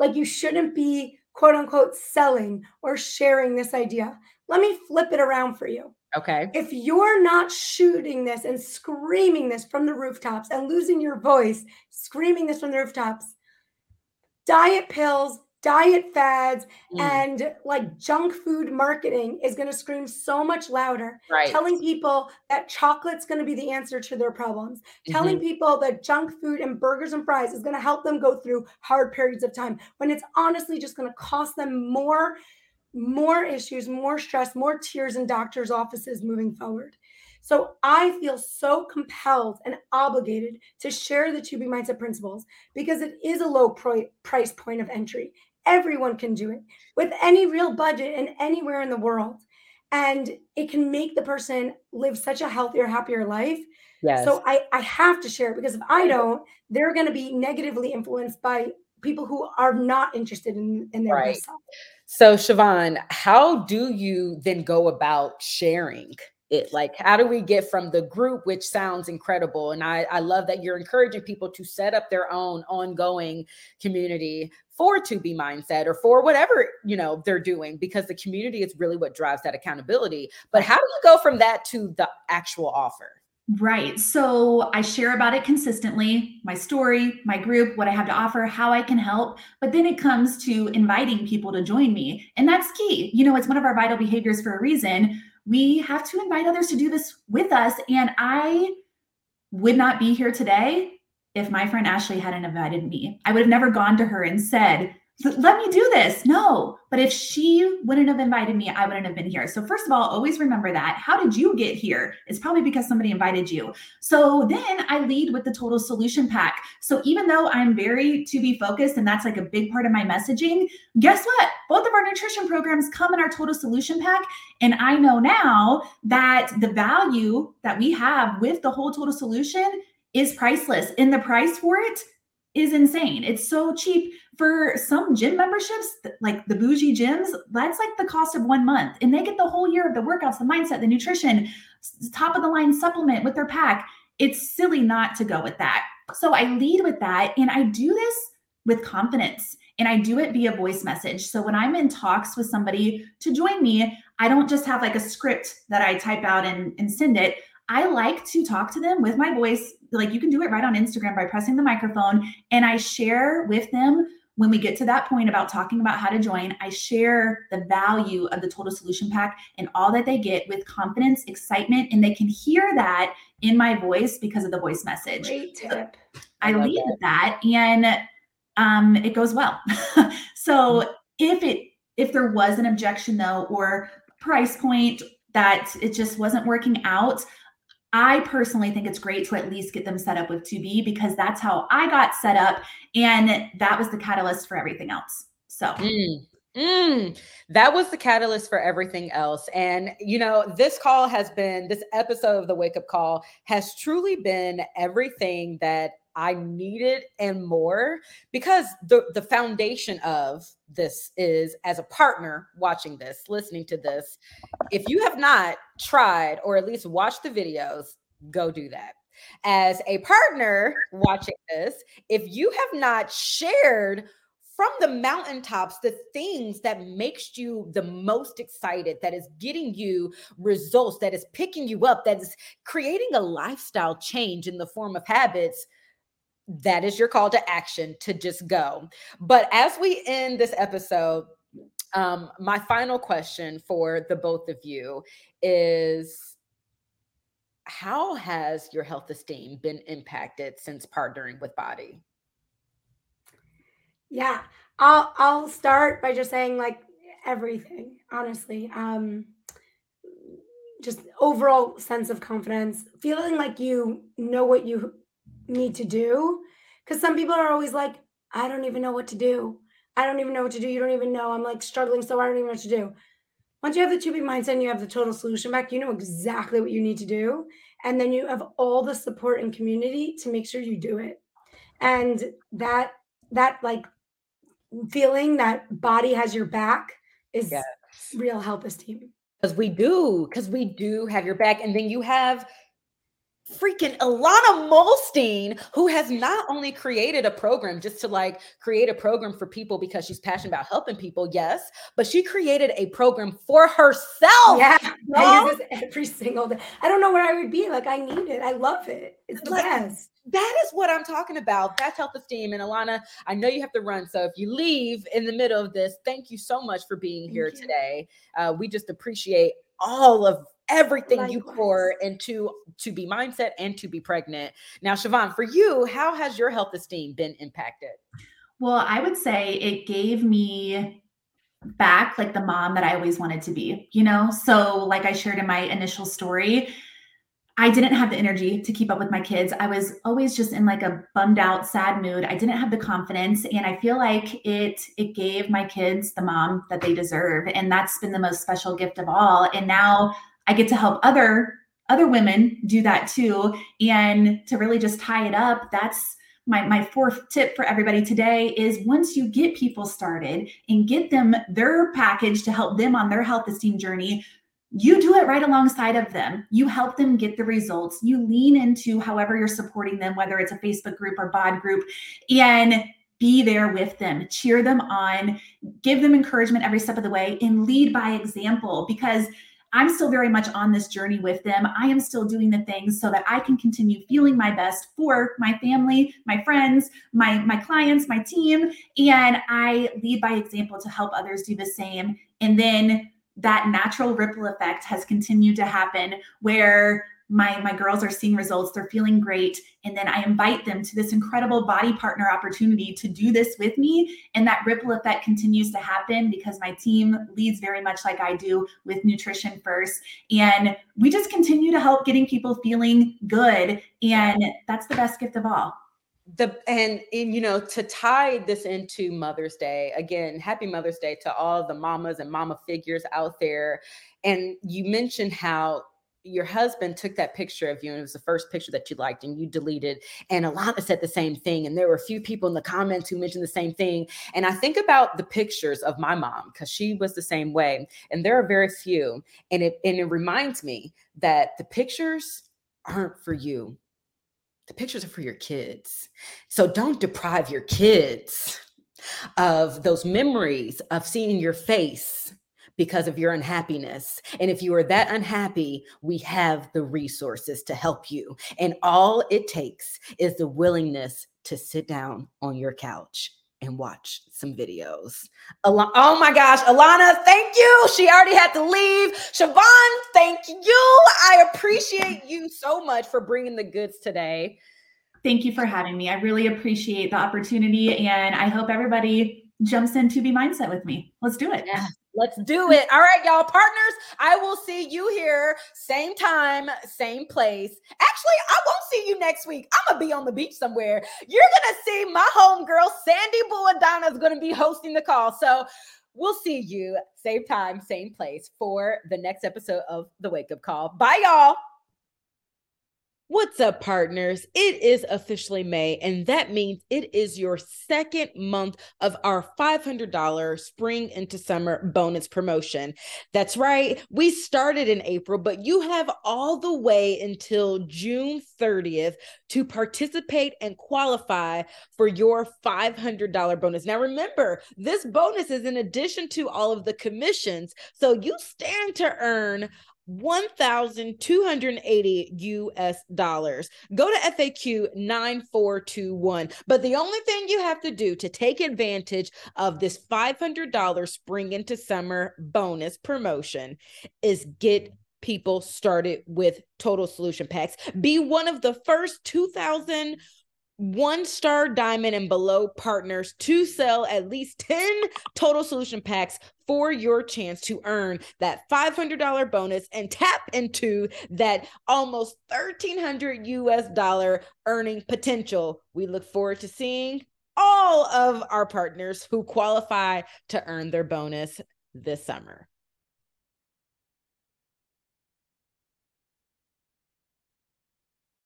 like you shouldn't be quote unquote selling or sharing this idea, let me flip it around for you. Okay. If you're not shooting this and screaming this from the rooftops and losing your voice, screaming this from the rooftops, diet pills, diet fads, Mm. and like junk food marketing is going to scream so much louder Right. telling people that chocolate's going to be the answer to their problems telling Mm-hmm. people that junk food and burgers and fries is going to help them go through hard periods of time when it's honestly just going to cost them more more issues more stress more tears in doctors offices moving forward so i feel so compelled and obligated to share the 2b mindset principles because it is a low pro- price point of entry everyone can do it with any real budget and anywhere in the world and it can make the person live such a healthier happier life Yes. so I, I have to share it because if I don't, they're going to be negatively influenced by people who are not interested in, in their Right. self. So, Siobhan, how do you then go about sharing it? Like, how do we get from the group, which sounds incredible? And I, I love that you're encouraging people to set up their own ongoing community for 2B mindset or for whatever you know they're doing because the community is really what drives that accountability but how do you go from that to the actual offer Right. So I share about it consistently my story, my group, what I have to offer, how I can help. But then it comes to inviting people to join me. And that's key. You know, it's one of our vital behaviors for a reason. We have to invite others to do this with us. And I would not be here today if my friend Ashley hadn't invited me. I would have never gone to her and said, let me do this. No. But if she wouldn't have invited me, I wouldn't have been here. So, first of all, always remember that. How did you get here? It's probably because somebody invited you. So, then I lead with the total solution pack. So, even though I'm very 2B focused and that's like a big part of my messaging, guess what? Both of our nutrition programs come in our total solution pack. And I know now that the value that we have with the whole total solution is priceless. And the price for it is insane. It's so cheap for some gym memberships, like the bougie gyms. That's like the cost of one month, and they get the whole year of the workouts, the mindset, the nutrition, top of the line supplement with their pack. It's silly not to go with that. So I lead with that, and I do this with confidence. And I do it via voice message. So when I'm in talks with somebody to join me, I don't just have like a script that I type out and, and send it. I like to talk to them with my voice. Like you can do it right on Instagram by pressing the microphone. And I share with them when we get to that point about talking about how to join. I share the value of the total solution pack and all that they get with confidence, excitement, and they can hear that in my voice because of the voice message. Great tip. I, I love lead that. that and um, it goes well. so if it if there was an objection though or price point that it just wasn't working out, I personally think it's great to at least get them set up with 2B because that's how I got set up and that was the catalyst for everything else. So Mm. Mm, that was the catalyst for everything else. And, you know, this call has been, this episode of the Wake Up Call has truly been everything that I needed and more because the, the foundation of this is as a partner watching this, listening to this. If you have not tried or at least watched the videos, go do that. As a partner watching this, if you have not shared from the mountaintops the things that makes you the most excited that is getting you results that is picking you up that is creating a lifestyle change in the form of habits that is your call to action to just go. But as we end this episode, um, my final question for the both of you is how has your health esteem been impacted since partnering with BODi? Yeah, I'll I'll start by just saying like everything, honestly. Um just overall sense of confidence, feeling like you know what you need to do. Because some people are always like, I don't even know what to do. I don't even know what to do. You don't even know. I'm like struggling, so I don't even know what to do. Once you have the 2B mindset and you have the total solution pack, you know exactly what you need to do. And then you have all the support and community to make sure you do it. And that, that like feeling that BODi has your back is yes. real help esteem. Because we do, because we do have your back. And then you have freaking Ilana Muhlstein, who has not only created a program just to like create a program for people because she's passionate about helping people, yes, but she created a program for herself. Yeah, I use this every single day. I don't know where I would be. Like, I need it. I love it. It's the like, best. That is what I'm talking about. That's health esteem. And Ilana, I know you have to run. So if you leave in the middle of this, thank you so much for being thank here you. today. Uh, we just appreciate all of everything Likewise. you pour into 2B mindset and 2B pregnant. Now, Siobhan, for you, how has your health esteem been impacted? Well, I would say it gave me back like the mom that I always wanted to be, you know? So, like I shared in my initial story, I didn't have the energy to keep up with my kids. I was always just in like a bummed out, sad mood. I didn't have the confidence and I feel like it it gave my kids the mom that they deserve and that's been the most special gift of all. And now I get to help other other women do that too. And to really just tie it up, that's my, my fourth tip for everybody today is once you get people started and get them their package to help them on their health esteem journey, you do it right alongside of them. You help them get the results. You lean into however you're supporting them, whether it's a Facebook group or BOD group, and be there with them, cheer them on, give them encouragement every step of the way, and lead by example because I'm still very much on this journey with them. I am still doing the things so that I can continue feeling my best for my family, my friends, my my clients, my team, and I lead by example to help others do the same. And then that natural ripple effect has continued to happen where my my girls are seeing results they're feeling great and then i invite them to this incredible BODi partner opportunity to do this with me and that ripple effect continues to happen because my team leads very much like i do with nutrition first and we just continue to help getting people feeling good and that's the best gift of all. The and, and you know to tie this into mother's day again happy mother's day to all the mamas and mama figures out there. And you mentioned how your husband took that picture of you and it was the first picture that you liked and you deleted and Ilana said the same thing and there were a few people in the comments who mentioned the same thing. And I think about the pictures of my mom because she was the same way and there are very few and it and it reminds me that the pictures aren't for you. The pictures are for your kids. So don't deprive your kids of those memories of seeing your face because of your unhappiness. And if you are that unhappy, we have the resources to help you. And all it takes is the willingness to sit down on your couch and watch some videos. Al- oh my gosh, Ilana, thank you. She already had to leave. Siobhan, thank you. I appreciate you so much for bringing the goods today. Thank you for having me. I really appreciate the opportunity and I hope everybody jumps into 2B mindset with me. Let's do it. Yeah. Let's do it. All right, y'all, partners. I will see you here, same time, same place. Actually, I won't see you next week. I'm gonna be on the beach somewhere. You're gonna see my homegirl, Sandy Buadana, is gonna be hosting the call. So we'll see you same time, same place for the next episode of the Wake Up Call. Bye, y'all. What's up, partners? It is officially May, and that means it is your second month of our $500 spring into summer bonus promotion. That's right, we started in April, but you have all the way until June 30th to participate and qualify for your $500 bonus. Now, remember, this bonus is in addition to all of the commissions, so you stand to earn 1,280 US dollars. Go to FAQ 9421. But the only thing you have to do to take advantage of this $500 spring into summer bonus promotion is get people started with total solution packs. Be one of the first 2,000 one star diamond and below partners to sell at least 10 total solution packs for your chance to earn that $500 bonus and tap into that almost 1300 US dollar earning potential. We look forward to seeing all of our partners who qualify to earn their bonus this summer.